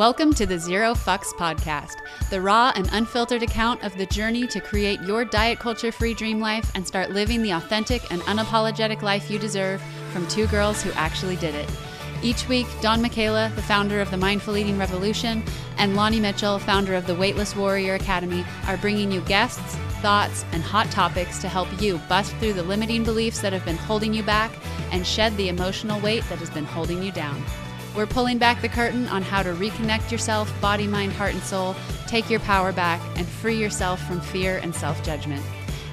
Welcome to the Zero Fucks Podcast, the raw and unfiltered account of the journey to create your diet culture free dream life and start living the authentic and unapologetic life you deserve from two girls who actually did it. Each week, Dawn Michaela, the founder of the Mindful Eating Revolution, and Lonnie Mitchell, founder of the Weightless Warrior Academy, are bringing you guests, thoughts, and hot topics to help you bust through the limiting beliefs that have been holding you back and shed the emotional weight that has been holding you down. We're pulling back the curtain on how to reconnect yourself, body, mind, heart, and soul, take your power back, and free yourself from fear and self judgment.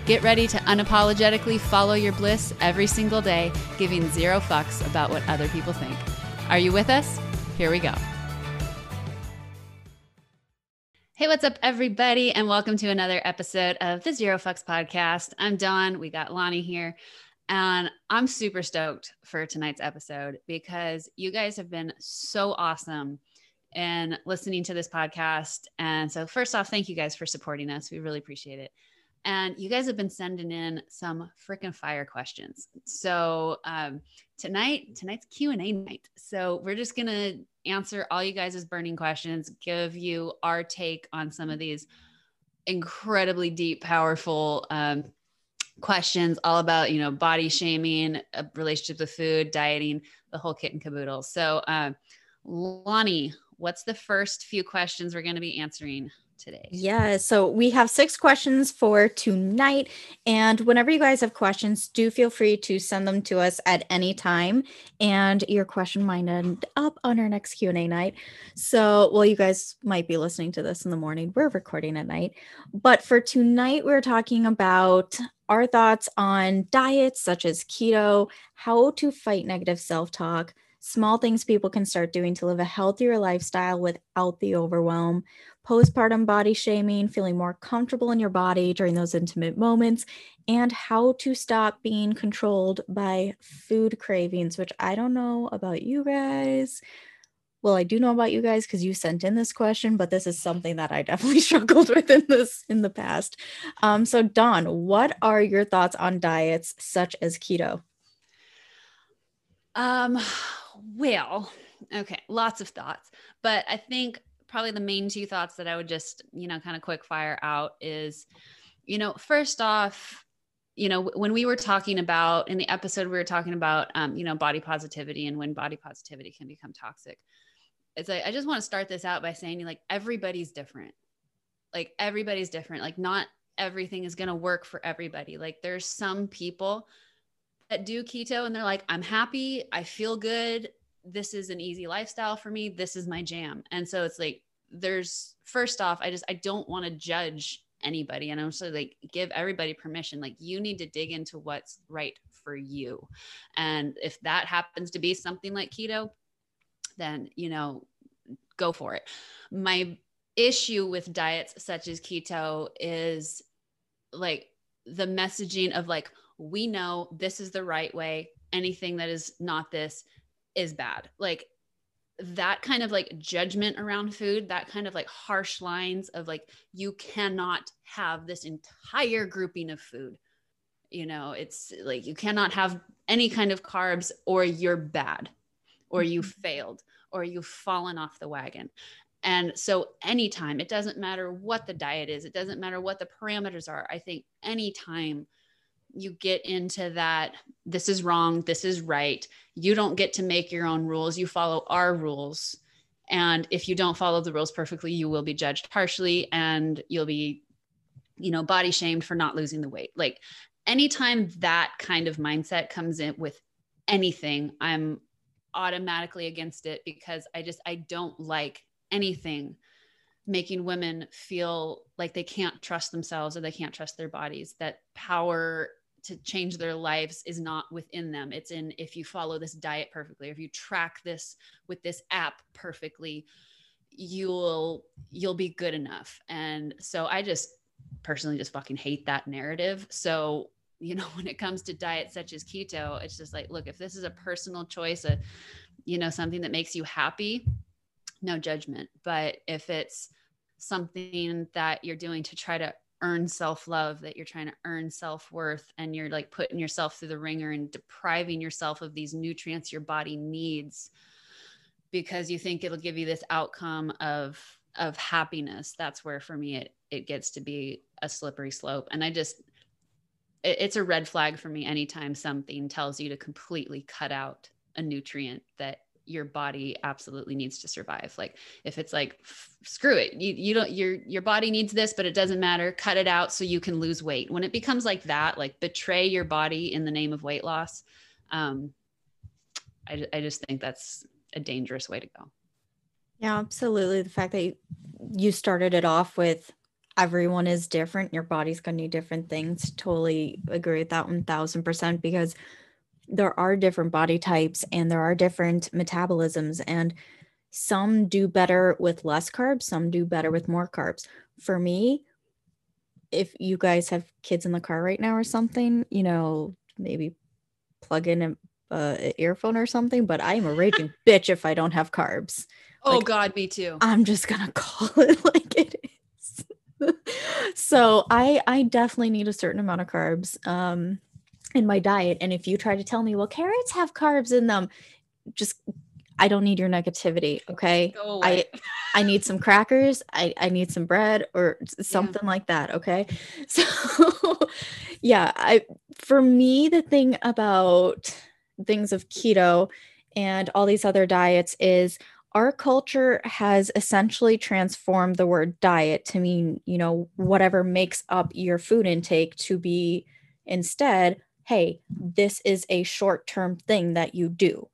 Get ready to unapologetically follow your bliss every single day, giving zero fucks about what other people think. Are you with us? Here we go. Hey, what's up, everybody, and welcome to another episode of the Zero Fucks podcast. I'm Dawn. We got Lonnie here, and I'm super stoked for tonight's episode because you guys have been so awesome in listening to this podcast. And so, first off, thank you guys for supporting us. We really appreciate it and you guys have been sending in some freaking fire questions so um, tonight tonight's q&a night so we're just gonna answer all you guys' burning questions give you our take on some of these incredibly deep powerful um, questions all about you know body shaming relationships with food dieting the whole kit and caboodle. So uh, lonnie what's the first few questions we're going to be answering today? Yeah, so we have six questions for tonight. And whenever you guys have questions, do feel free to send them to us at any time. And your question might end up on our next Q&A night. So, well, you guys might be listening to this in the morning. We're recording at night. But for tonight, we're talking about our thoughts on diets such as keto, how to fight negative self-talk, small things people can start doing to live a healthier lifestyle without the overwhelm, postpartum body shaming, feeling more comfortable in your body during those intimate moments, and how to stop being controlled by food cravings, which I don't know about you guys. Well, I do know about you guys because you sent in this question, but this is something that I definitely struggled with in this in the past. Um, so, Dawn, what are your thoughts on diets such as keto? Um, well, okay, lots of thoughts, but I think probably the main two thoughts that I would just, you know, kind of quick fire out is, you know, first off, you know, when we were talking about in the episode, we were talking about, um, you know, body positivity and when body positivity can become toxic. It's like, I just want to start this out by saying, like, everybody's different. Like, everybody's different. Like, not everything is going to work for everybody. Like, there's some people that do keto and they're like, I'm happy, I feel good, this is an easy lifestyle for me, this is my jam. And so it's like, there's first off, I just, I don't want to judge anybody. And I'm so like, give everybody permission. Like, you need to dig into what's right for you. And if that happens to be something like keto, then, you know, go for it. My issue with diets such as keto is like the messaging of like, we know this is the right way. Anything that is not this is bad. Like that kind of like judgment around food, that kind of like harsh lines of like, you cannot have this entire grouping of food. You know, it's like you cannot have any kind of carbs or you're bad or you mm-hmm. failed or you've fallen off the wagon. And so, anytime, it doesn't matter what the diet is, it doesn't matter what the parameters are. I think anytime you get into that this is wrong this is right. You don't get to make your own rules. You follow our rules. And if you don't follow the rules perfectly you will be judged harshly and you'll be you know body shamed for not losing the weight. Like anytime that kind of mindset comes in with anything i'm automatically against it because i just i don't like anything making women feel like they can't trust themselves or they can't trust their bodies that power to change their lives is not within them. It's in if you follow this diet perfectly, or if you track this with this app perfectly, you'll you'll be good enough. And so I just personally just fucking hate that narrative. So you know when it comes to diets such as keto it's just like look if this is a personal choice a you know something that makes you happy no judgment but if it's something that you're doing to try to earn self love, that you're trying to earn self worth, and you're like putting yourself through the ringer and depriving yourself of these nutrients your body needs, because you think it'll give you this outcome of of happiness that's where for me it it gets to be a slippery slope. And i just it, it's a red flag for me anytime something tells you to completely cut out a nutrient that your body absolutely needs to survive. Like if it's like screw it. You, you don't your your body needs this but it doesn't matter. Cut it out so you can lose weight. When it becomes like that like betray your body in the name of weight loss um i, I just think that's a dangerous way to go. Yeah absolutely. The fact that you, started it off with everyone is different. Your body's going to need different things. Totally agree with that 1000% because there are different body types and there are different metabolisms and some do better with less carbs some do better with more carbs. For me if you guys have kids in the car right now or something you know maybe plug in a, a earphone or something but i am a raging bitch if i don't have carbs. Oh like, god me too. I'm just gonna call it like it is. So i i definitely need a certain amount of carbs. Um in my diet. And if you try to tell me, well, carrots have carbs in them, just I don't need your negativity. Okay. I I need some crackers. I, I need some bread or something yeah. like that. Okay. So yeah, I for me, the thing about things of keto and all these other diets is our culture has essentially transformed the word diet to mean, you know, whatever makes up your food intake to be instead hey, this is a short term thing that you do.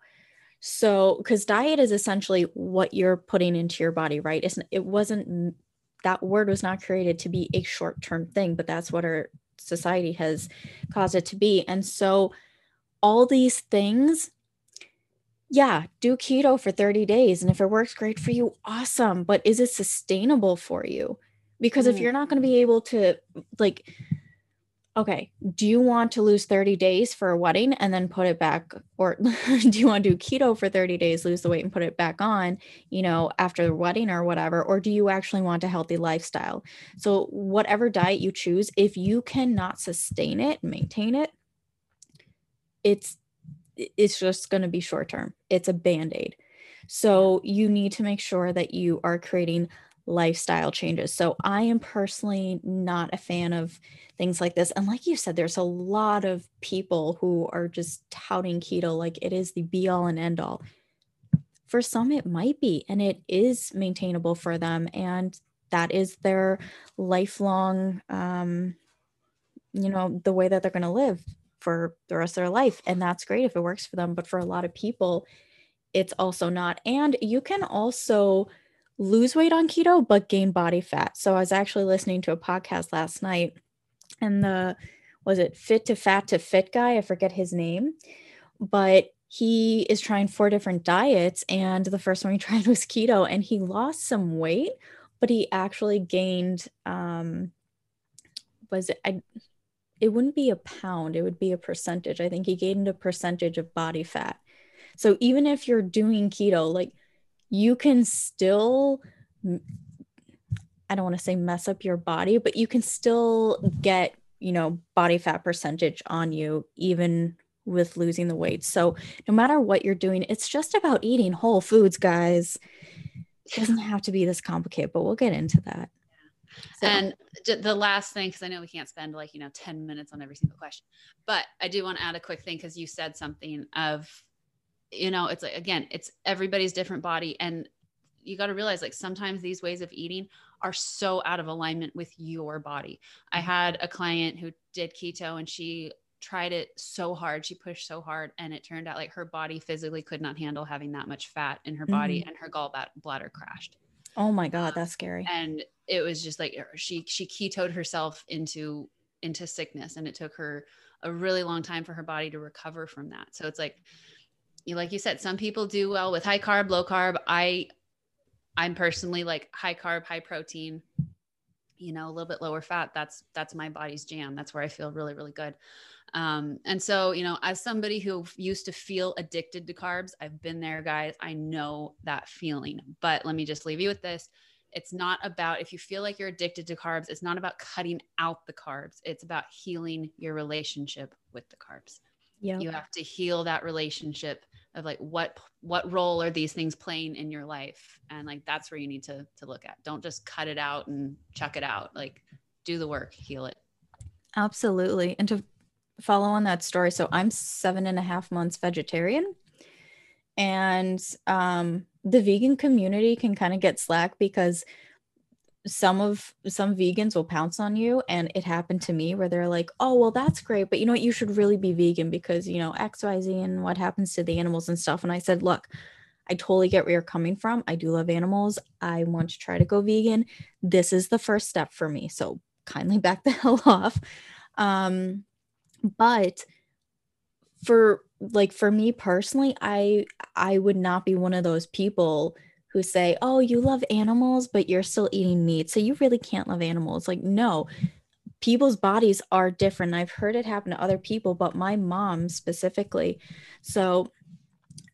So, because diet is essentially what you're putting into your body, right? It's, it wasn't, that word was not created to be a short term thing, but that's what our society has caused it to be. And so, all these things, yeah, do keto for 30 days. And if it works great for you, awesome. But is it sustainable for you? Because mm. if you're not going to be able to, like, okay, do you want to lose 30 days for a wedding and then put it back? Or do you want to do keto for 30 days, lose the weight and put it back on, you know, after the wedding or whatever? Or do you actually want a healthy lifestyle? So, whatever diet you choose, if you cannot sustain it, maintain it, it's it's just going to be short term. It's a band-aid. So you need to make sure that you are creating lifestyle changes. So I am personally not a fan of things like this. And like you said, there's a lot of people who are just touting keto like it is the be all and end all. For some, it might be, and it is maintainable for them. And that is their lifelong, um, you know, the way that they're going to live for the rest of their life. And that's great if it works for them. But for a lot of people, it's also not. And you can also, lose weight on keto but gain body fat. So I was actually listening to a podcast last night and the was it fit to fat to fit guy, I forget his name, but he is trying four different diets and the first one he tried was keto and he lost some weight, but he actually gained um was it I it wouldn't be a pound, it would be a percentage. I think he gained a percentage of body fat. So even if you're doing keto, like you can still I don't want to say mess up your body, but you can still get, you know, body fat percentage on you even with losing the weight. So, no matter what you're doing, it's just about eating whole foods, guys. It doesn't have to be this complicated, but we'll get into that. So. And the last thing, because I know we can't spend like, you know, 10 minutes on every single question, but I do want to add a quick thing because you said something of you know it's like again it's everybody's different body. And you got to realize like sometimes these ways of eating are so out of alignment with your body. I mm-hmm. had a client who did keto and she tried it so hard. She pushed so hard and it turned out like her body physically could not handle having that much fat in her body mm-hmm. and her gallbladder crashed. Oh my god um, that's scary. and it was just like she she ketoed herself into into sickness and it took her a really long time for her body to recover from that. So it's like like you said, some people do well with high carb, low carb. I I'm personally like high carb, high protein, you know, a little bit lower fat. That's that's my body's jam. That's where I feel really, really good. Um, and so, you know, as somebody who used to feel addicted to carbs, I've been there, guys. I know that feeling. But let me just leave you with this. It's not about if you feel like you're addicted to carbs, it's not about cutting out the carbs. It's about healing your relationship with the carbs. You have to heal that relationship of like what what role are these things playing in your life? And like that's where you need to to look at. Don't just cut it out and chuck it out. Like do the work heal it. Absolutely. And to follow on that story so i'm seven and a half months vegetarian. And um the vegan community can kind of get slack because some of some vegans will pounce on you and it happened to me where they're like oh well that's great but you know what? You should really be vegan because you know xyz and what happens to the animals and stuff. And i said look i totally get where you're coming from. I do love animals. I want to try to go vegan. This is the first step for me. So kindly back the hell off. Um but for like for me personally i i would not be one of those people who say, Oh, you love animals, but you're still eating meat. So you really can't love animals. Like, no, people's bodies are different. I've heard it happen to other people, but my mom specifically. So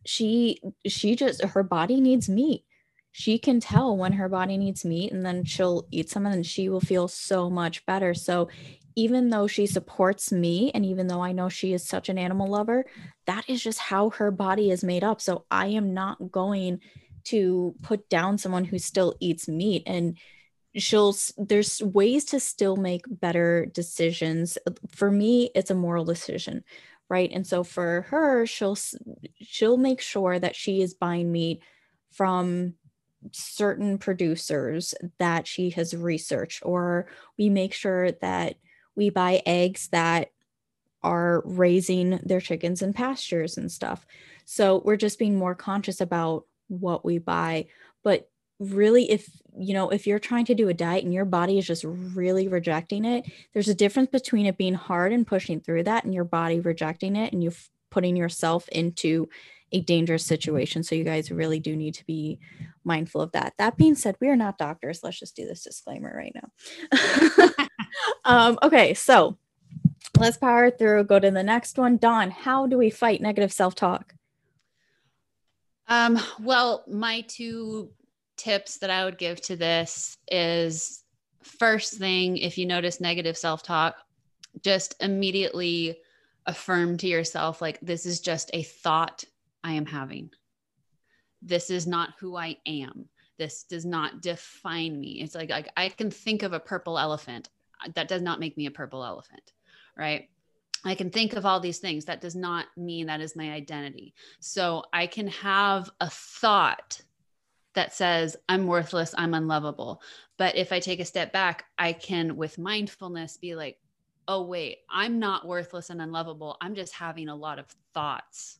she, she just, her body needs meat. She can tell when her body needs meat and then she'll eat some and she will feel so much better. So even though she supports me and even though I know she is such an animal lover, that is just how her body is made up. So I am not going to put down someone who still eats meat and she'll there's ways to still make better decisions. For me it's a moral decision right? And so for her she'll she'll make sure that she is buying meat from certain producers that she has researched or we make sure that we buy eggs that are raising their chickens in pastures and stuff. So we're just being more conscious about what we buy. But really if you know if you're trying to do a diet and your body is just really rejecting it there's a difference between it being hard and pushing through that and your body rejecting it and you putting yourself into a dangerous situation. So you guys really do need to be mindful of that. That being said we are not doctors. Let's just do this disclaimer right now. Um, okay so let's power through go to the next one. Dawn how do we fight negative self-talk um, well, my two tips that I would give to this is first thing, if you notice negative self talk, just immediately affirm to yourself, like, this is just a thought I am having. This is not who I am. This does not define me. It's like, like I can think of a purple elephant. That does not make me a purple elephant, right? I can think of all these things. That does not mean that is my identity. So I can have a thought that says, I'm worthless, I'm unlovable. But if I take a step back, I can, with mindfulness, be like, oh, wait, I'm not worthless and unlovable. I'm just having a lot of thoughts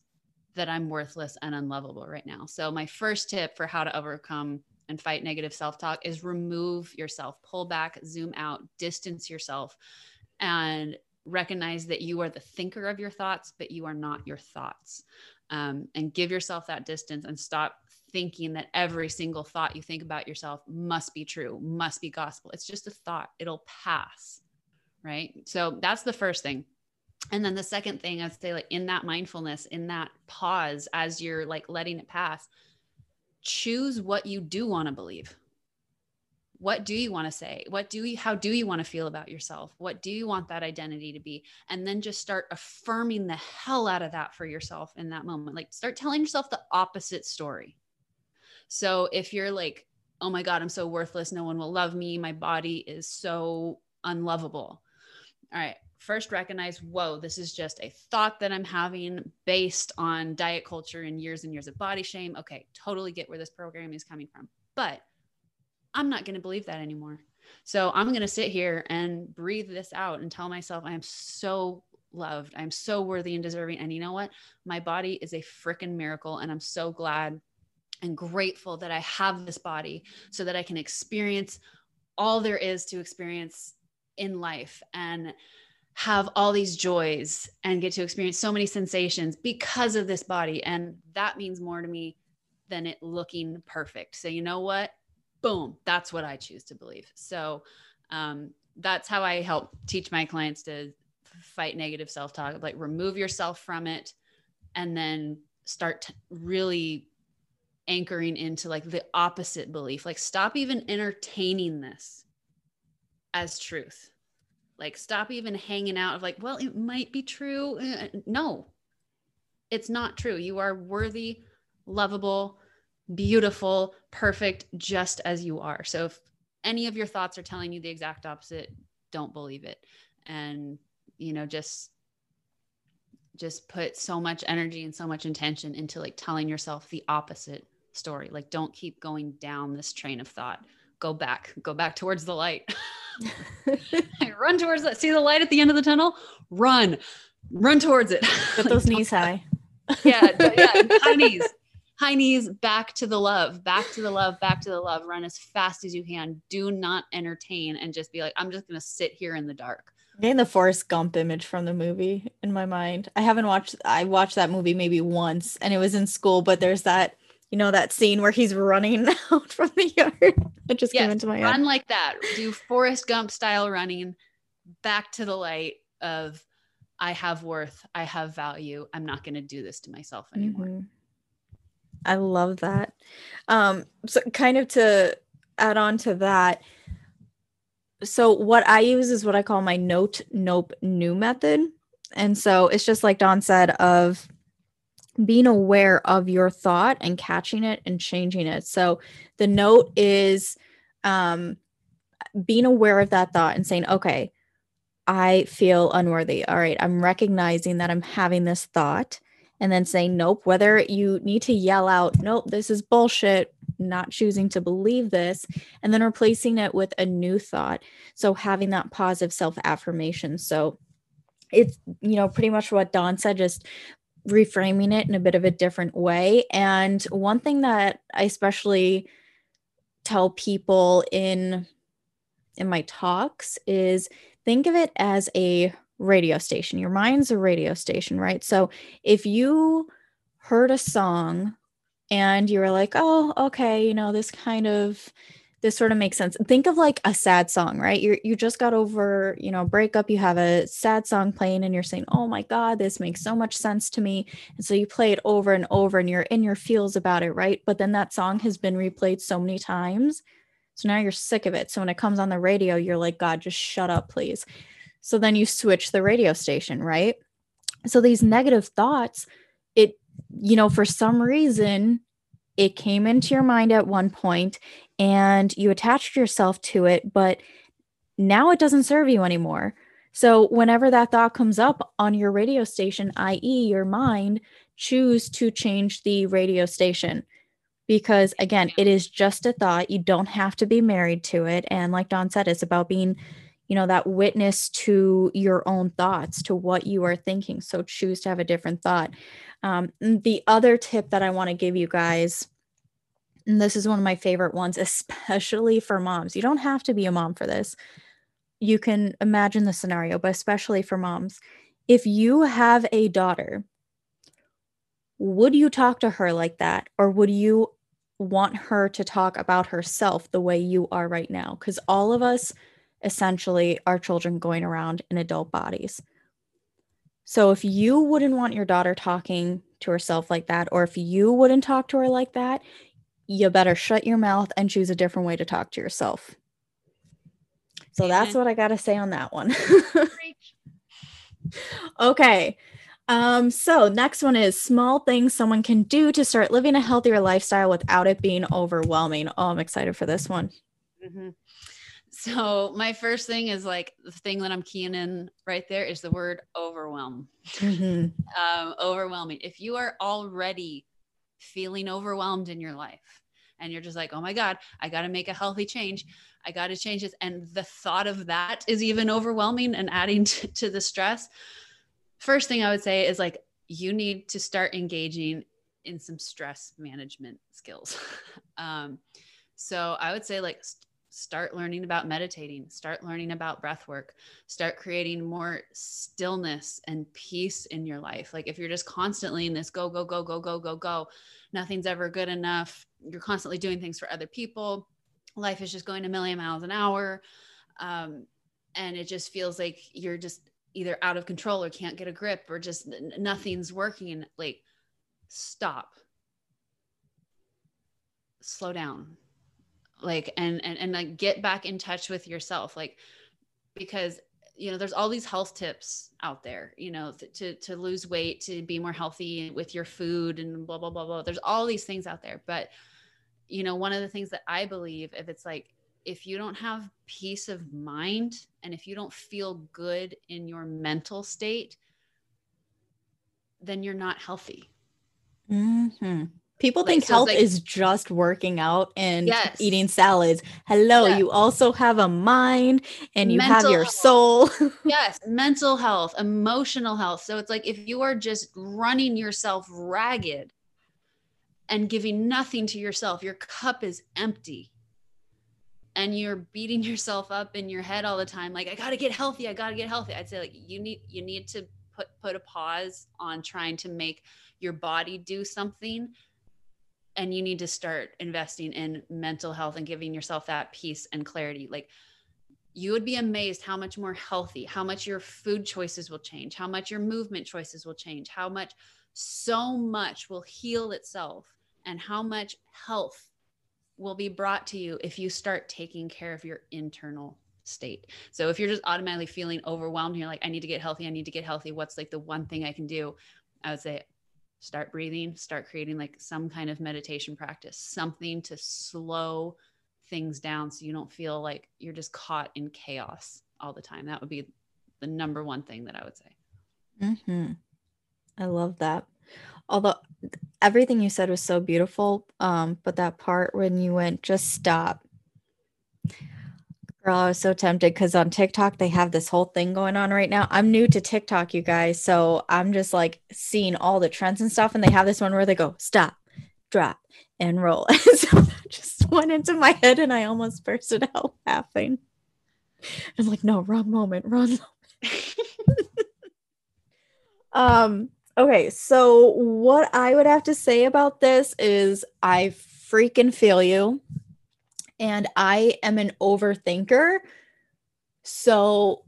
that I'm worthless and unlovable right now. So, my first tip for how to overcome and fight negative self talk is remove yourself, pull back, zoom out, distance yourself, and recognize that you are the thinker of your thoughts, but you are not your thoughts. Um, and give yourself that distance and stop thinking that every single thought you think about yourself must be true, must be gospel. It's just a thought, it'll pass. Right. So that's the first thing. And then the second thing I'd say, like in that mindfulness, in that pause as you're like letting it pass, choose what you do want to believe what do you want to say? What do you how do you want to feel about yourself? What do you want that identity to be? And then just start affirming the hell out of that for yourself in that moment. Like start telling yourself the opposite story. So if you're like oh my god i'm so worthless. No one will love me. My body is so unlovable. All right. First recognize whoa this is just a thought that i'm having based on diet culture and years and years of body shame. Okay totally get where this program is coming from. But I'm not going to believe that anymore. So I'm going to sit here and breathe this out and tell myself I am so loved. I'm so worthy and deserving. And you know what? My body is a freaking miracle. And I'm so glad and grateful that I have this body so that I can experience all there is to experience in life and have all these joys and get to experience so many sensations because of this body. And that means more to me than it looking perfect. So, you know what? Boom that's what i choose to believe so um, that's how i help teach my clients to fight negative self-talk like remove yourself from it and then start really anchoring into like the opposite belief like stop even entertaining this as truth like stop even hanging out of like well it might be true uh, no It's not true. You are worthy, lovable, beautiful, perfect, just as you are. So if any of your thoughts are telling you the exact opposite, don't believe it. And, you know, just just put so much energy and so much intention into like telling yourself the opposite story. Like don't keep going down this train of thought. Go back, go back towards the light. run towards that. See the light at the end of the tunnel? Run. Run towards it. Get those knees high. yeah, yeah, high knees high knees back to the love back to the love back to the love run as fast as you can do not entertain and just be like i'm just gonna sit here in the dark getting the Forrest Gump image from the movie in my mind. I haven't watched I watched that movie maybe once and it was in school, but there's that, you know, that scene where he's running out from the yard. It just yes, came into my head. Run like that. Do Forrest Gump style running back to the light of I have worth, I have value. I'm not going to do this to myself anymore. Mm-hmm. I love that. Um, so kind of to add on to that, so what I use is what I call my note nope new method. And so it's just like Dawn said of being aware of your thought and catching it and changing it. So the note is um being aware of that thought and saying, okay, I feel unworthy. All right, I'm recognizing that I'm having this thought and then saying nope whether you need to yell out nope this is bullshit not choosing to believe this and then replacing it with a new thought. So having that positive self affirmation so it's you know pretty much what Dawn said just reframing it in a bit of a different way. And one thing that i especially tell people in in my talks is think of it as a radio station. Your mind's a radio station, right? So if you heard a song and you were like, oh, okay, you know, this kind of this sort of makes sense. Think of like a sad song, right? You you just got over, you know, breakup, you have a sad song playing and you're saying, "Oh my god, this makes so much sense to me." And so you play it over and over and you're in your feels about it, right? But then that song has been replayed so many times. So now you're sick of it. So when it comes on the radio, you're like, "God, just shut up, please." So then you switch the radio station, right? So these negative thoughts, it, you know, for some reason, it came into your mind at one point and you attached yourself to it, but now it doesn't serve you anymore. So whenever that thought comes up on your radio station, i.e., your mind, choose to change the radio station because again, it is just a thought. You don't have to be married to it. And like Dawn said, it's about being you know that witness to your own thoughts to what you are thinking. So choose to have a different thought. Um, the other tip that i want to give you guys and this is one of my favorite ones especially for moms. You don't have to be a mom for this. You can imagine the scenario but especially for moms. If you have a daughter would you talk to her like that? Or would you want her to talk about herself the way you are right now? Because all of us essentially our children going around in adult bodies. So if you wouldn't want your daughter talking to herself like that, or if you wouldn't talk to her like that, you better shut your mouth and choose a different way to talk to yourself. So Amen. that's what I got to say on that one. okay. Um, so next one is small things someone can do to start living a healthier lifestyle without it being overwhelming. Oh, I'm excited for this one. Mm-hmm. So my first thing is like the thing that I'm keying in right there is the word overwhelm. Mm-hmm. um, overwhelming. If you are already feeling overwhelmed in your life and you're just like, oh my God, I got to make a healthy change. I got to change this. And the thought of that is even overwhelming and adding to, to the stress. First thing I would say is like, you need to start engaging in some stress management skills. um, so I would say like start learning about meditating, start learning about breath work, start creating more stillness and peace in your life. Like if you're just constantly in this go, go, go, go, go, go, go, nothing's ever good enough. You're constantly doing things for other people. Life is just going a million miles an hour. Um, and it just feels like you're just either out of control or can't get a grip or just nothing's working. Like, stop, slow down like and and and like get back in touch with yourself like because you know there's all these health tips out there you know to to lose weight to be more healthy with your food and blah blah blah blah. There's all these things out there. But you know one of the things that i believe if it's like if you don't have peace of mind and if you don't feel good in your mental state then you're not healthy. Mm-hmm. People like, think so health like, is just working out and yes. eating salads. Hello, yes. you also have a mind and you mental have your health. soul. yes, mental health, emotional health. So it's like if you are just running yourself ragged and giving nothing to yourself, your cup is empty. And you're beating yourself up in your head all the time like I got to get healthy, I got to get healthy. I'd say like you need you need to put put a pause on trying to make your body do something and you need to start investing in mental health and giving yourself that peace and clarity like you would be amazed how much more healthy how much your food choices will change how much your movement choices will change how much so much will heal itself and how much health will be brought to you if you start taking care of your internal state. So if you're just automatically feeling overwhelmed, you're like, I need to get healthy. I need to get healthy. What's like the one thing I can do? I would say, start breathing, start creating like some kind of meditation practice, something to slow things down so you don't feel like you're just caught in chaos all the time. That would be the number one thing that I would say. Mm-hmm. I love that. Although everything you said was so beautiful, um, but that part when you went, just stop Girl, I was so tempted because on TikTok they have this whole thing going on right now. I'm new to TikTok, you guys, so I'm just like seeing all the trends and stuff, and they have this one where they go stop, drop, and roll. so that just went into my head, and I almost bursted out laughing. I'm like, no, wrong moment, wrong moment. um. Okay, so what I would have to say about this is I freaking feel you and I am an overthinker. So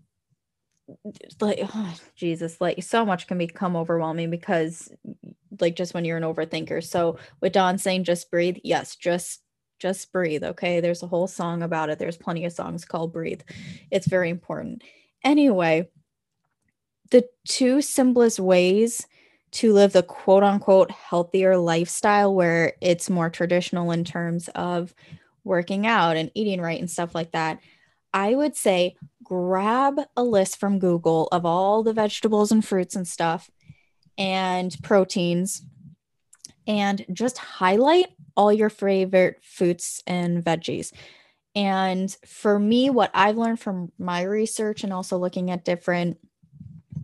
like oh, Jesus, like so much can become overwhelming because like just when you're an overthinker. So with Dawn saying just breathe, yes, just just breathe. Okay. There's a whole song about it. There's plenty of songs called breathe. It's very important. Anyway, the two simplest ways to live the quote unquote healthier lifestyle where it's more traditional in terms of working out and eating right and stuff like that, I would say grab a list from Google of all the vegetables and fruits and stuff and proteins and just highlight all your favorite fruits and veggies. And for me, what I've learned from my research and also looking at different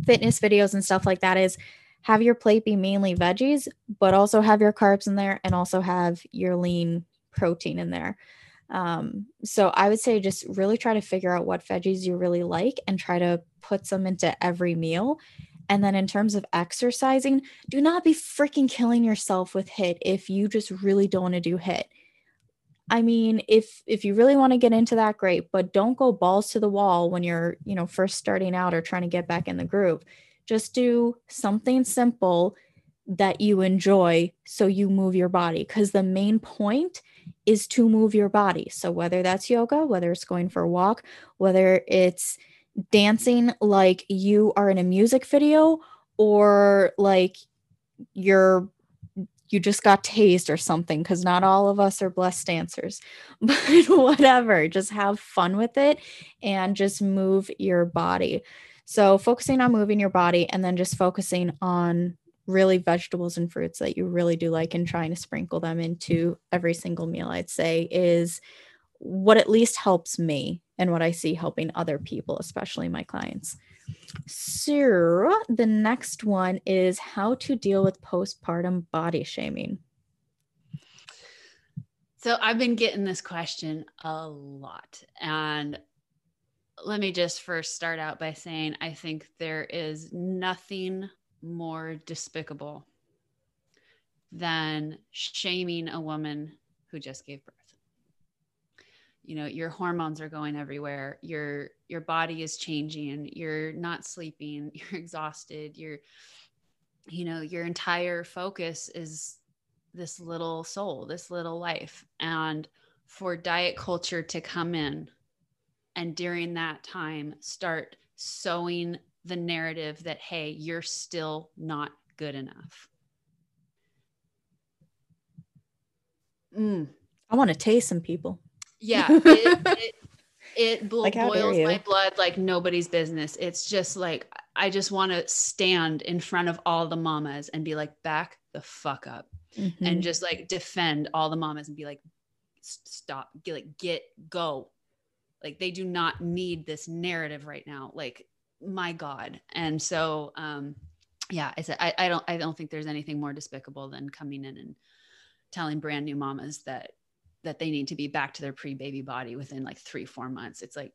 fitness videos and stuff like that is have your plate be mainly veggies, but also have your carbs in there and also have your lean protein in there. Um, so I would say just really try to figure out what veggies you really like and try to put some into every meal. And then in terms of exercising, do not be freaking killing yourself with HIIT if you just really don't want to do HIIT. I mean, if if you really want to get into that, great, but don't go balls to the wall when you're, you know, first starting out or trying to get back in the groove. Just do something simple that you enjoy so you move your body because the main point is to move your body. So whether that's yoga, whether it's going for a walk, whether it's dancing like you are in a music video or like you're you just got tased or something because not all of us are blessed dancers but whatever just have fun with it and just move your body so focusing on moving your body and then just focusing on really vegetables and fruits that you really do like and trying to sprinkle them into every single meal, I'd say is what at least helps me and what I see helping other people, especially my clients. So, the next one is how to deal with postpartum body shaming. So, I've been getting this question a lot. And let me just first start out by saying I think there is nothing more despicable than shaming a woman who just gave birth. You know your hormones are going everywhere. Your your body is changing. You're not sleeping. You're exhausted. You're you know your entire focus is this little soul this little life. And for diet culture to come in and during that time start sowing the narrative that, hey, you're still not good enough. Mm. I want to taste some people. Yeah. It, it, it like, boils my blood like nobody's business. It's just like, I just want to stand in front of all the mamas and be like, back the fuck up mm-hmm. and just like defend all the mamas and be like, stop, get, like, get, go. Like, they do not need this narrative right now. Like, my God. And so, um, yeah, I said, I, I don't, I don't think there's anything more despicable than coming in and telling brand new mamas that that they need to be back to their pre-baby body within like three four months. It's like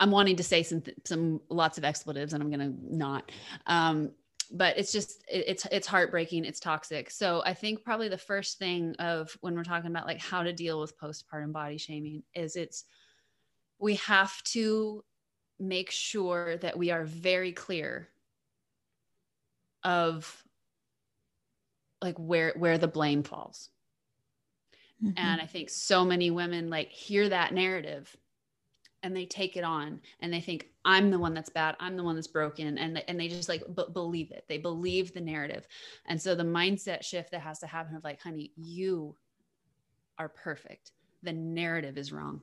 i'm wanting to say some some lots of expletives and i'm gonna not. Um but it's just it, it's it's heartbreaking. It's toxic. So i think probably the first thing of when we're talking about like how to deal with postpartum body shaming is it's we have to make sure that we are very clear of like where where the blame falls. Mm-hmm. and i think so many women like hear that narrative and they take it on and they think i'm the one that's bad. I'm the one that's broken. And, and they just like b- believe it. They believe the narrative. And so the mindset shift that has to happen of like honey you are perfect. The narrative is wrong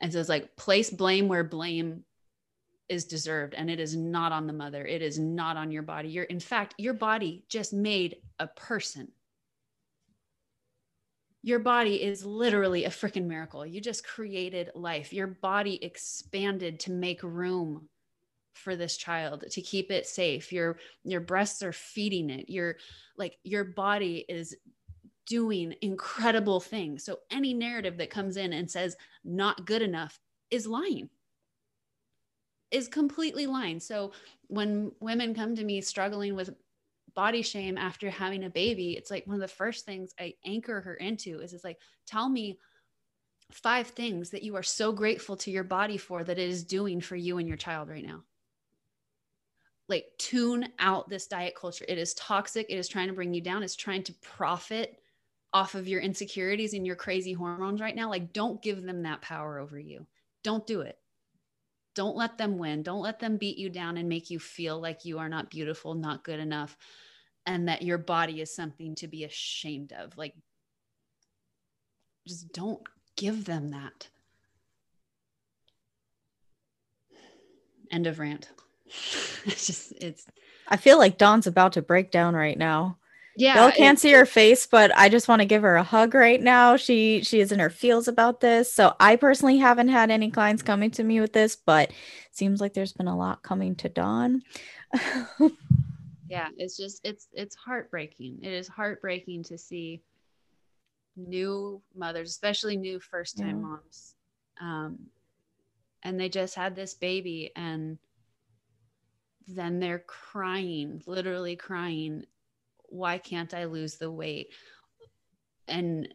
and so it's like place blame where blame is deserved and it is not on the mother. It is not on your body. You're in fact your body just made a person. Your body is literally a freaking miracle. You just created life. Your body expanded to make room for this child to keep it safe. Your your breasts are feeding it. Your like your body is doing incredible things so any narrative that comes in and says not good enough is lying is completely lying. So when women come to me struggling with body shame after having a baby, it's like one of the first things I anchor her into is it's like, tell me five things that you are so grateful to your body for that it is doing for you and your child right now. Like, tune out this diet culture. It is toxic. It is trying to bring you down. It's trying to profit off of your insecurities and your crazy hormones right now. Like, don't give them that power over you. Don't do it. Don't let them win. Don't let them beat you down and make you feel like you are not beautiful, not good enough, and that your body is something to be ashamed of. Like, just don't give them that. End of rant. it's just, it's. I feel like Dawn's about to break down right now yeah y'all can't see her face but i just want to give her a hug right now. She she is in her feels about this. So i personally haven't had any clients coming to me with this but seems like there's been a lot coming to dawn. Yeah it's just it's it's heartbreaking. It is heartbreaking to see new mothers especially new first time yeah. moms um and they just had this baby and then they're crying literally crying why can't I lose the weight? And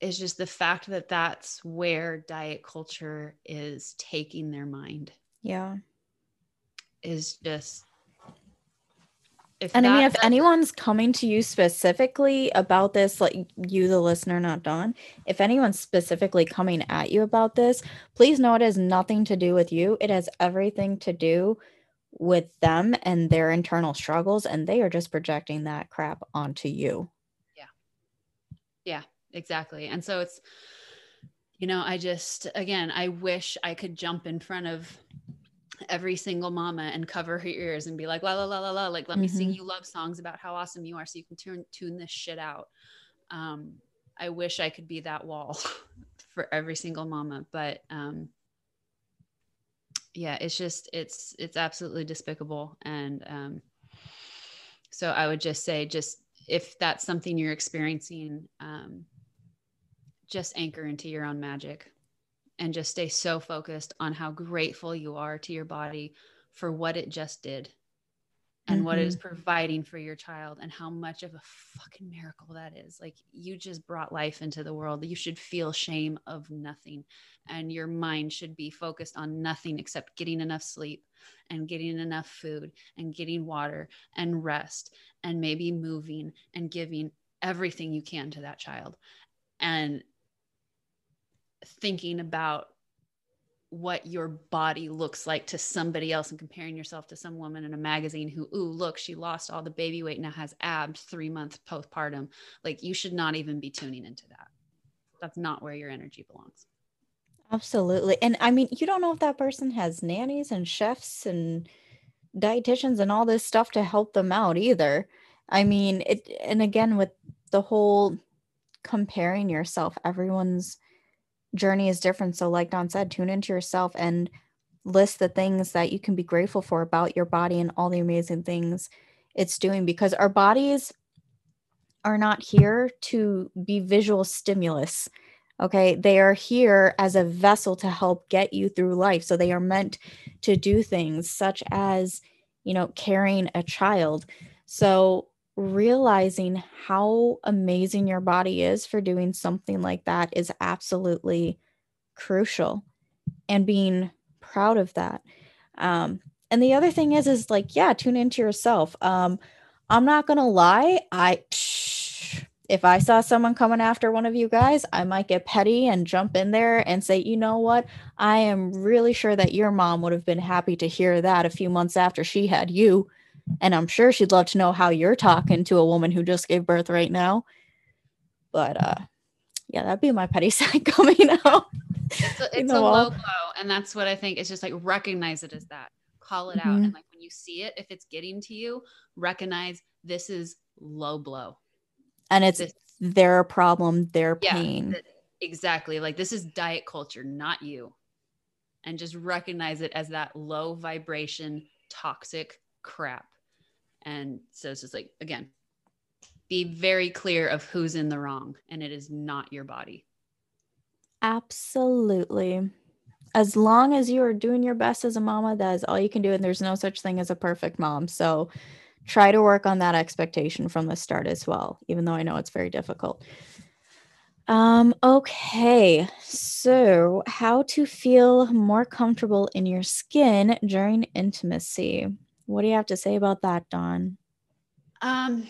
it's just the fact that that's where diet culture is taking their mind. Yeah. Is just and I mean, if anyone's coming to you specifically about this, like you, the listener, not Dawn, if anyone's specifically coming at you about this, please know it has nothing to do with you. It has everything to do with them and their internal struggles and they are just projecting that crap onto you yeah yeah exactly and so it's you know i just again i wish i could jump in front of every single mama and cover her ears and be like la la la la la like let mm-hmm. me sing mm-hmm. you love songs about how awesome you are so you can tune tune this shit out um i wish i could be that wall for every single mama but um yeah it's just it's it's absolutely despicable and um so i would just say just if that's something you're experiencing um just anchor into your own magic and just stay so focused on how grateful you are to your body for what it just did and mm-hmm. what it is mm-hmm. providing for your child and how much of a fucking miracle that is. Like you just brought life into the world. You should feel shame of nothing and your mind should be focused on nothing except getting enough sleep and getting enough food and getting water and rest and maybe moving and giving everything you can to that child. And thinking about what your body looks like to somebody else and comparing yourself to some woman in a magazine who, ooh, look, she lost all the baby weight now has abs three months postpartum. Like you should not even be tuning into that. That's not where your energy belongs. Absolutely. And I mean, you don't know if that person has nannies and chefs and dietitians and all this stuff to help them out either. I mean, it, and again, with the whole comparing yourself, everyone's journey is different. So, like Dawn said, tune into yourself and list the things that you can be grateful for about your body and all the amazing things it's doing because our bodies are not here to be visual stimulus. Okay. They are here as a vessel to help get you through life. So they are meant to do things such as, you know, carrying a child. So realizing how amazing your body is for doing something like that is absolutely crucial and being proud of that. Um, and the other thing is, is like, yeah, tune into yourself. Um, I'm not gonna lie, I if I saw someone coming after one of you guys, I might get petty and jump in there and say, you know what? I am really sure that your mom would have been happy to hear that a few months after she had you. And I'm sure she'd love to know how you're talking to a woman who just gave birth right now. But uh yeah, that'd be my petty side coming out. It's a, it's a low blow. And that's what I think. It's just like recognize it as that. Call it mm-hmm. out. And like when you see it, if it's getting to you, recognize this is low blow. And it's this, their problem, their yeah, pain. Exactly. Like this is diet culture, not you. And just recognize it as that low vibration, toxic crap. And so it's just like, again, be very clear of who's in the wrong, and it is not your body. Absolutely. As long as you are doing your best as a mama, that is all you can do. And there's no such thing as a perfect mom. So try to work on that expectation from the start as well, even though I know it's very difficult. Um, okay, so how to feel more comfortable in your skin during intimacy. What do you have to say about that, Dawn? Um,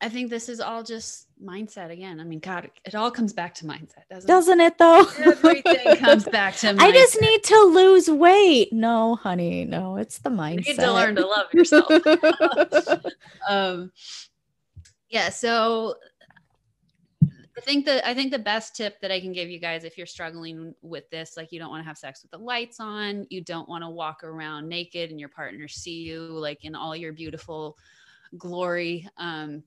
I think this is all just mindset again. I mean, God, it all comes back to mindset, doesn't, doesn't it? Though everything comes back to. Mindset. I just need to lose weight. No, honey, no, it's the mindset. You need to learn to love yourself. um, yeah. So I think that I think the best tip that I can give you guys if you're struggling with this, like you don't want to have sex with the lights on, you don't want to walk around naked and your partner see you like in all your beautiful glory. Um,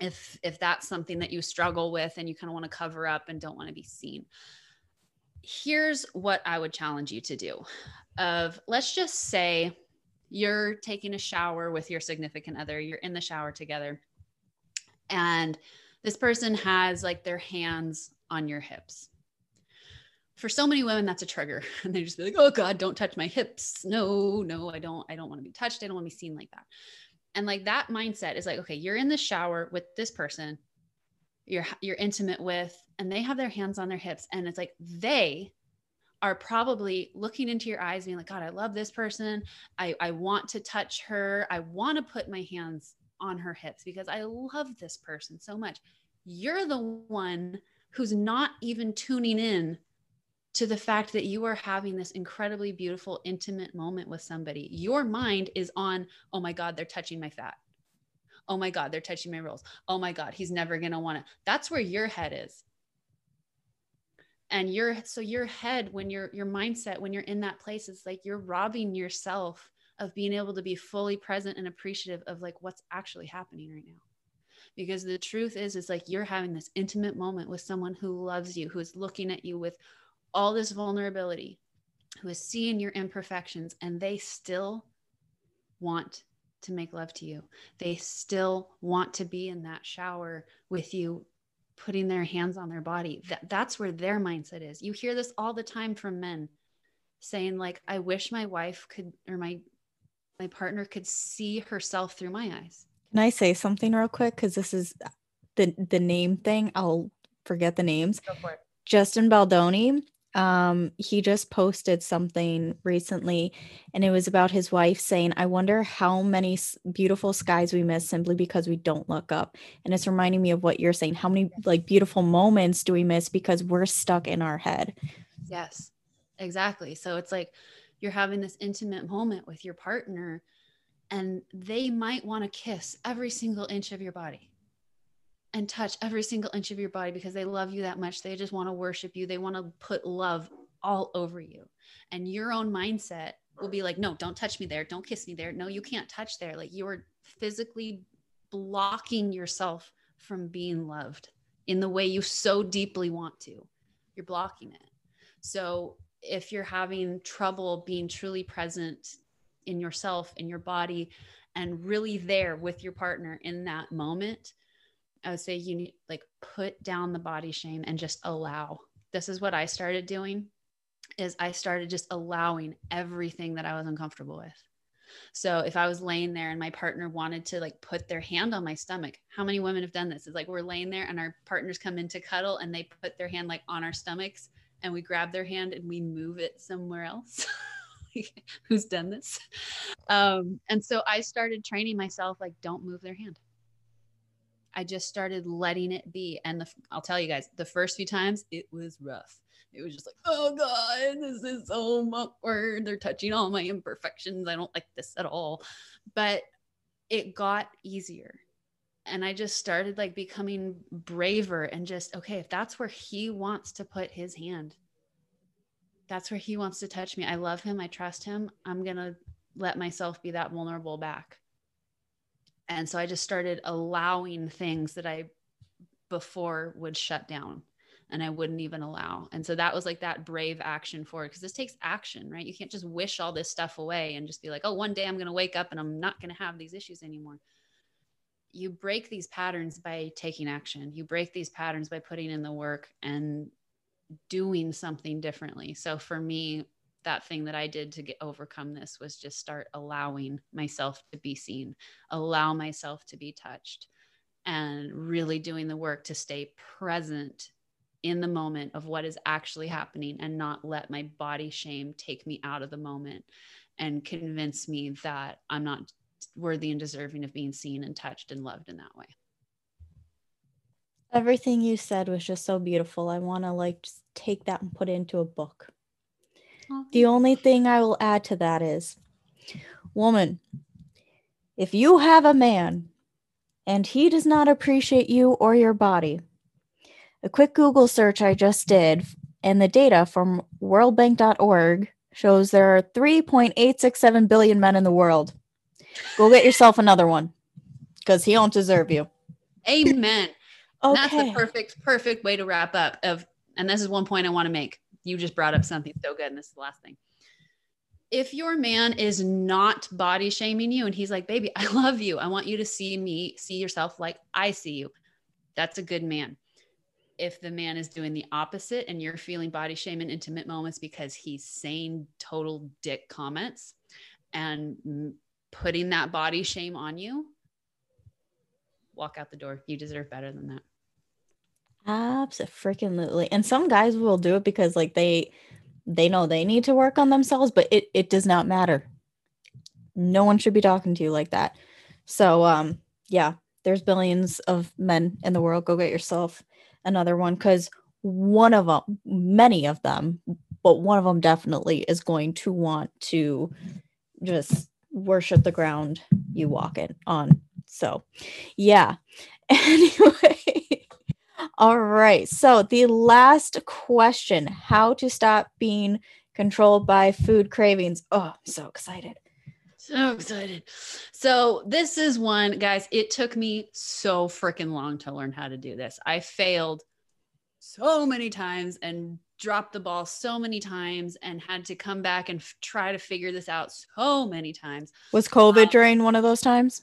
if if that's something that you struggle with and you kind of want to cover up and don't want to be seen. Here's what I would challenge you to do. Of let's just say you're taking a shower with your significant other, you're in the shower together and this person has like their hands on your hips. For so many women, that's a trigger. And they just be like, oh God, don't touch my hips. No, no, I don't, I don't want to be touched. I don't want to be seen like that. And like that mindset is like, okay, you're in the shower with this person you're you're intimate with, and they have their hands on their hips. And it's like they are probably looking into your eyes, being like, God, I love this person. I, I want to touch her. I want to put my hands on her hips because I love this person so much. You're the one who's not even tuning in to the fact that you are having this incredibly beautiful, intimate moment with somebody. Your mind is on, oh my God, they're touching my fat. Oh my God, they're touching my rolls. Oh my God, he's never going to want to. That's where your head is. And your so your head, when your your mindset, when you're in that place, it's like you're robbing yourself of being able to be fully present and appreciative of like what's actually happening right now. Because the truth is it's like you're having this intimate moment with someone who loves you who's looking at you with all this vulnerability who is seeing your imperfections and they still want to make love to you. They still want to be in that shower with you putting their hands on their body. That, that's where their mindset is. You hear this all the time from men saying like i wish my wife could or my my partner could see herself through my eyes. Can I say something real quick? Because this is the the name thing. I'll forget the names. Justin Baldoni um he just posted something recently and it was about his wife saying i wonder how many beautiful skies we miss simply because we don't look up and it's reminding me of what you're saying how many like beautiful moments do we miss because we're stuck in our head Yes, exactly. So it's like you're having this intimate moment with your partner, and they might want to kiss every single inch of your body and touch every single inch of your body because they love you that much. They just want to worship you, they want to put love all over you. And your own mindset will be like, no, don't touch me there. Don't kiss me there. No, you can't touch there. Like you're physically blocking yourself from being loved in the way you so deeply want to. You're blocking it. So if you're having trouble being truly present in yourself, in your body, and really there with your partner in that moment, I would say you need like put down the body shame and just allow. This is what I started doing is I started just allowing everything that I was uncomfortable with. So if I was laying there and my partner wanted to like put their hand on my stomach, how many women have done this? It's like we're laying there and our partners come in to cuddle and they put their hand like on our stomachs and we grab their hand and we move it somewhere else. Who's done this? Um, and so I started training myself like, don't move their hand. I just started letting it be. And the, I'll tell you guys, the first few times it was rough. It was just like, oh God, this is so awkward. They're touching all my imperfections. I don't like this at all. But it got easier. And I just started like becoming braver and just, okay, if that's where he wants to put his hand, that's where he wants to touch me. I love him. I trust him. I'm going to let myself be that vulnerable back. And so I just started allowing things that I before would shut down and I wouldn't even allow. And so that was like that brave action for because this takes action, right? You can't just wish all this stuff away and just be like, oh, one day I'm going to wake up and I'm not going to have these issues anymore. You break these patterns by taking action. You break these patterns by putting in the work and doing something differently. So for me, that thing that I did to get overcome this was just start allowing myself to be seen, allow myself to be touched, and really doing the work to stay present in the moment of what is actually happening and not let my body shame take me out of the moment and convince me that I'm not worthy and deserving of being seen and touched and loved in that way. Everything you said was just so beautiful. I want to like just take that and put it into a book. Oh, the only thing I will add to that is woman, if you have a man and he does not appreciate you or your body, a quick Google search I just did and the data from worldbank.org shows there are 3.867 billion men in the world. Go get yourself another one because he don't deserve you. Amen. okay. That's the perfect, perfect way to wrap up of, and this is one point I want to make. You just brought up something so good. And this is the last thing. If your man is not body shaming you and he's like, baby, I love you. I want you to see me, see yourself like I see you. That's a good man if the man is doing the opposite and you're feeling body shame in intimate moments because he's saying total dick comments and putting that body shame on you, walk out the door. You deserve better than that. Absolutely. And some guys will do it because like they they know they need to work on themselves, but it it does not matter. No one should be talking to you like that. So um yeah, there's billions of men in the world. Go get yourself another one because one of them, many of them, but one of them definitely is going to want to just worship the ground you walk in on. So, yeah. Anyway, all right. So, the last question how to stop being controlled by food cravings. Oh, I'm so excited. So excited. So, this is one, guys. It took me so freaking long to learn how to do this. I failed so many times and dropped the ball so many times and had to come back and f- try to figure this out so many times. Was COVID um, during one of those times?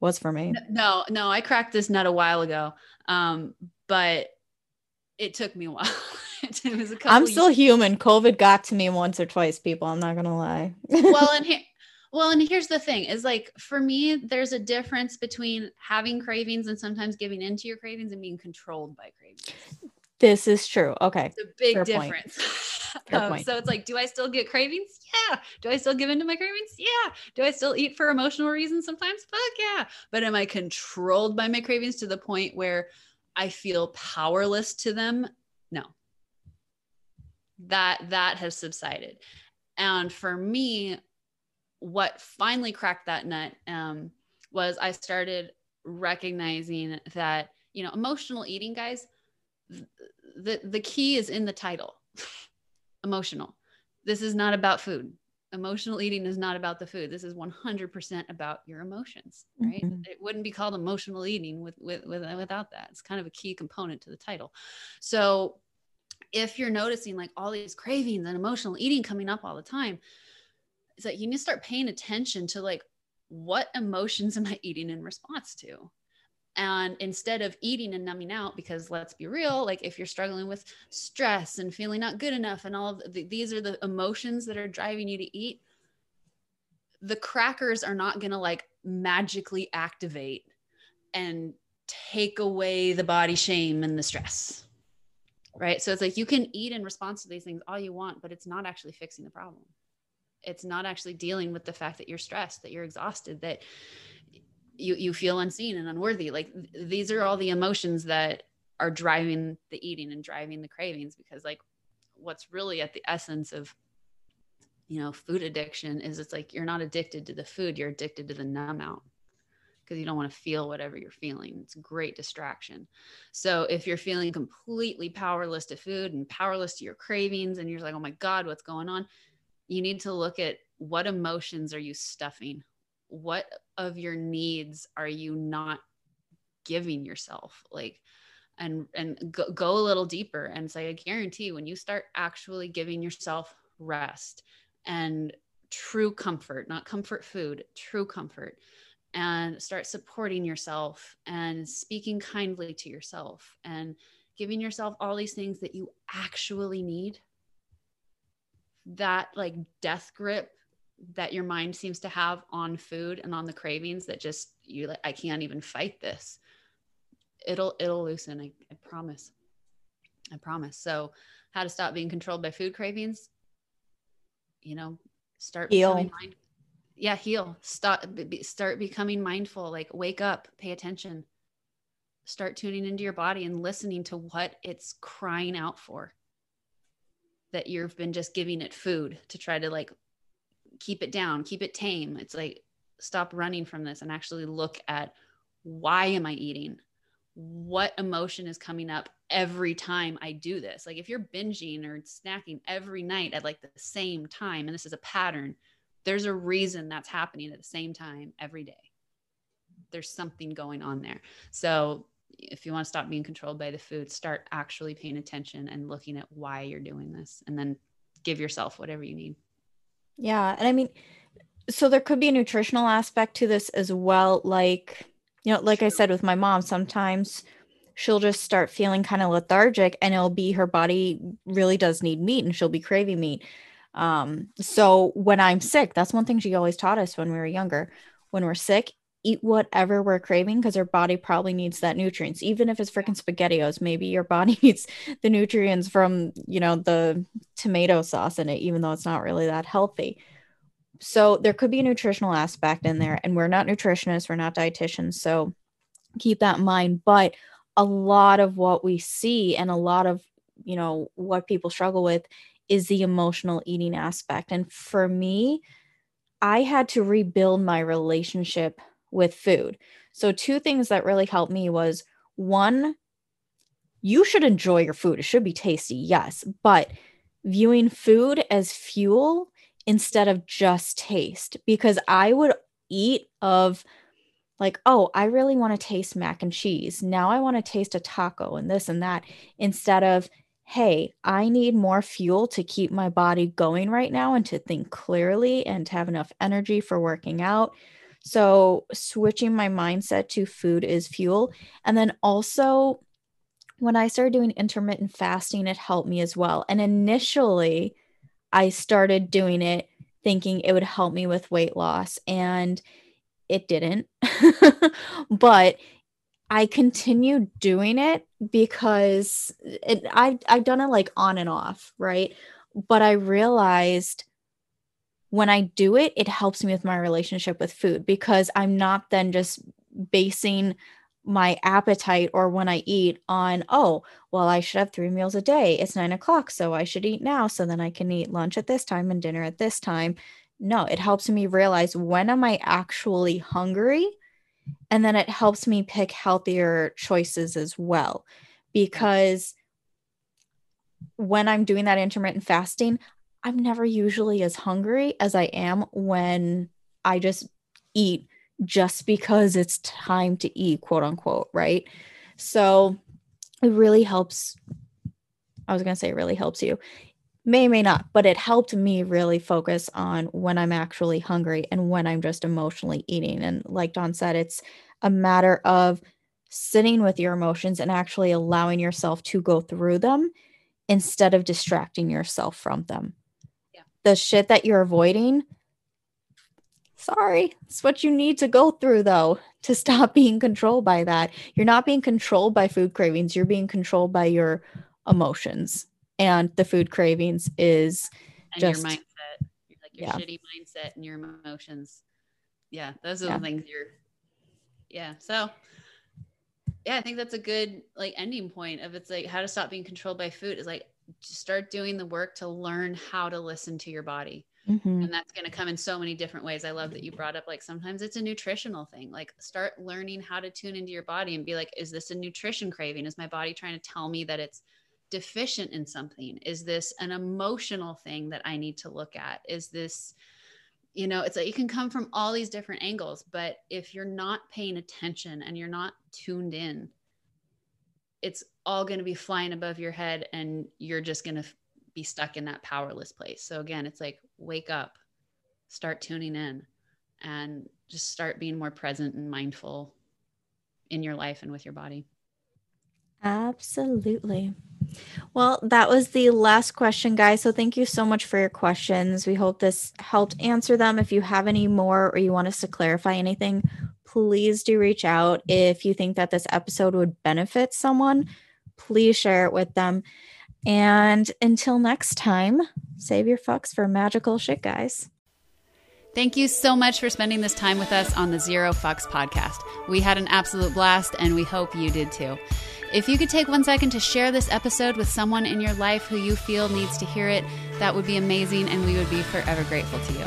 Was for me. No, no, I cracked this nut a while ago. Um, but it took me a while. it was a couple I'm still years. human. COVID got to me once or twice, people. I'm not gonna lie. well, and here well, and here's the thing is like for me, there's a difference between having cravings and sometimes giving into your cravings and being controlled by cravings. This is true. Okay. It's a big Fair difference. um, so it's like, do I still get cravings? Yeah. Do I still give into my cravings? Yeah. Do I still eat for emotional reasons sometimes? Fuck yeah. But am I controlled by my cravings to the point where I feel powerless to them? No. That that has subsided. And for me, what finally cracked that nut um, was I started recognizing that you know emotional eating, guys. The the key is in the title, emotional. This is not about food. Emotional eating is not about the food. This is 100% about your emotions, right? Mm-hmm. It wouldn't be called emotional eating with, with, with without that. It's kind of a key component to the title. So if you're noticing like all these cravings and emotional eating coming up all the time, is that you need to start paying attention to like what emotions am I eating in response to? And instead of eating and numbing out, because let's be real, like if you're struggling with stress and feeling not good enough, and all of the, these are the emotions that are driving you to eat, the crackers are not going to like magically activate and take away the body shame and the stress. Right. So it's like you can eat in response to these things all you want, but it's not actually fixing the problem it's not actually dealing with the fact that you're stressed that you're exhausted that you you feel unseen and unworthy. Like th- these are all the emotions that are driving the eating and driving the cravings because like what's really at the essence of you know food addiction is it's like you're not addicted to the food you're addicted to the numb out because you don't want to feel whatever you're feeling. It's great distraction. So if you're feeling completely powerless to food and powerless to your cravings and you're like oh my god what's going on? You need to look at what emotions are you stuffing? What of your needs are you not giving yourself? Like, and and go, go a little deeper and say, I guarantee when you start actually giving yourself rest and true comfort, not comfort food, true comfort, and start supporting yourself and speaking kindly to yourself and giving yourself all these things that you actually need that like death grip that your mind seems to have on food and on the cravings that just you like i can't even fight this. It'll it'll loosen I, I promise. I promise. So how to stop being controlled by food cravings? You know start heal. yeah heal. Start be, start becoming mindful. Like wake up pay attention. Start tuning into your body and listening to what it's crying out for. That you've been just giving it food to try to like keep it down, keep it tame. It's like stop running from this and actually look at why am I eating? What emotion is coming up every time I do this? Like if you're binging or snacking every night at like the same time and this is a pattern, there's a reason that's happening at the same time every day. There's something going on there. So if you want to stop being controlled by the food, start actually paying attention and looking at why you're doing this and then give yourself whatever you need. Yeah. And I mean, so there could be a nutritional aspect to this as well. Like, you know, like I said with my mom, sometimes she'll just start feeling kind of lethargic and it'll be her body really does need meat and she'll be craving meat. Um, so when I'm sick, that's one thing she always taught us when we were younger. When we're sick, eat whatever we're craving because our body probably needs that nutrients. Even if it's freaking spaghettios maybe your body needs the nutrients from you know the tomato sauce in it even though it's not really that healthy. So there could be a nutritional aspect in there and we're not nutritionists we're not dietitians so keep that in mind. But a lot of what we see and a lot of you know what people struggle with is the emotional eating aspect. And for me I had to rebuild my relationship with food. So, two things that really helped me was one, you should enjoy your food. It should be tasty, yes, but viewing food as fuel instead of just taste, because I would eat of like, oh, I really want to taste mac and cheese. Now I want to taste a taco and this and that instead of, hey, I need more fuel to keep my body going right now and to think clearly and to have enough energy for working out. So switching my mindset to food is fuel. And then also when I started doing intermittent fasting, it helped me as well. And initially, I started doing it thinking it would help me with weight loss, and it didn't. but I continued doing it because it, I I've done it like on and off, right? But I realized when I do it, it helps me with my relationship with food because I'm not then just basing my appetite or when I eat on, oh, well, I should have three meals a day. It's nine o'clock, so I should eat now so then I can eat lunch at this time and dinner at this time. No, it helps me realize when am I actually hungry? And then it helps me pick healthier choices as well. Because when I'm doing that intermittent fasting, I'm never usually as hungry as I am when I just eat just because it's time to eat, quote unquote, right? So it really helps. I was going to say it really helps you. May, may not, but it helped me really focus on when I'm actually hungry and when I'm just emotionally eating. And like Dawn said, it's a matter of sitting with your emotions and actually allowing yourself to go through them instead of distracting yourself from them the shit that you're avoiding, sorry, it's what you need to go through though to stop being controlled by that. You're not being controlled by food cravings, you're being controlled by your emotions. And the food cravings is and just your mindset, like your yeah. shitty mindset and your emotions. Yeah, those are yeah. the things you're yeah. So yeah, I think that's a good like ending point of it's like how to stop being controlled by food is like start doing the work to learn how to listen to your body. Mm-hmm. And that's going to come in so many different ways. I love that you brought up like sometimes it's a nutritional thing. Like start learning how to tune into your body and be like, is this a nutrition craving? Is my body trying to tell me that it's deficient in something? Is this an emotional thing that I need to look at? Is this, you know, it's like you can come from all these different angles, but if you're not paying attention and you're not tuned in, it's all going to be flying above your head and you're just going to be stuck in that powerless place. So again, it's like wake up, start tuning in and just start being more present and mindful in your life and with your body. Absolutely. Well, that was the last question, guys. So thank you so much for your questions. We hope this helped answer them. If you have any more or you want us to clarify anything, please do reach out. If you think that this episode would benefit someone, please share it with them. And until next time, save your fucks for magical shit, guys. Thank you so much for spending this time with us on the Zero Fucks podcast. We had an absolute blast, and we hope you did too. If you could take one second to share this episode with someone in your life who you feel needs to hear it, that would be amazing, and we would be forever grateful to you.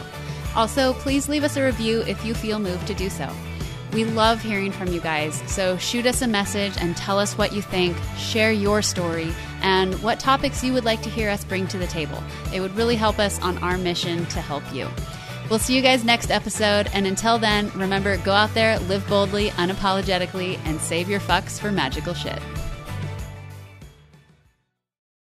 Also, please leave us a review if you feel moved to do so. We love hearing from you guys, so shoot us a message and tell us what you think, share your story, and what topics you would like to hear us bring to the table. It would really help us on our mission to help you. We'll see you guys next episode, and until then, remember go out there, live boldly, unapologetically, and save your fucks for magical shit.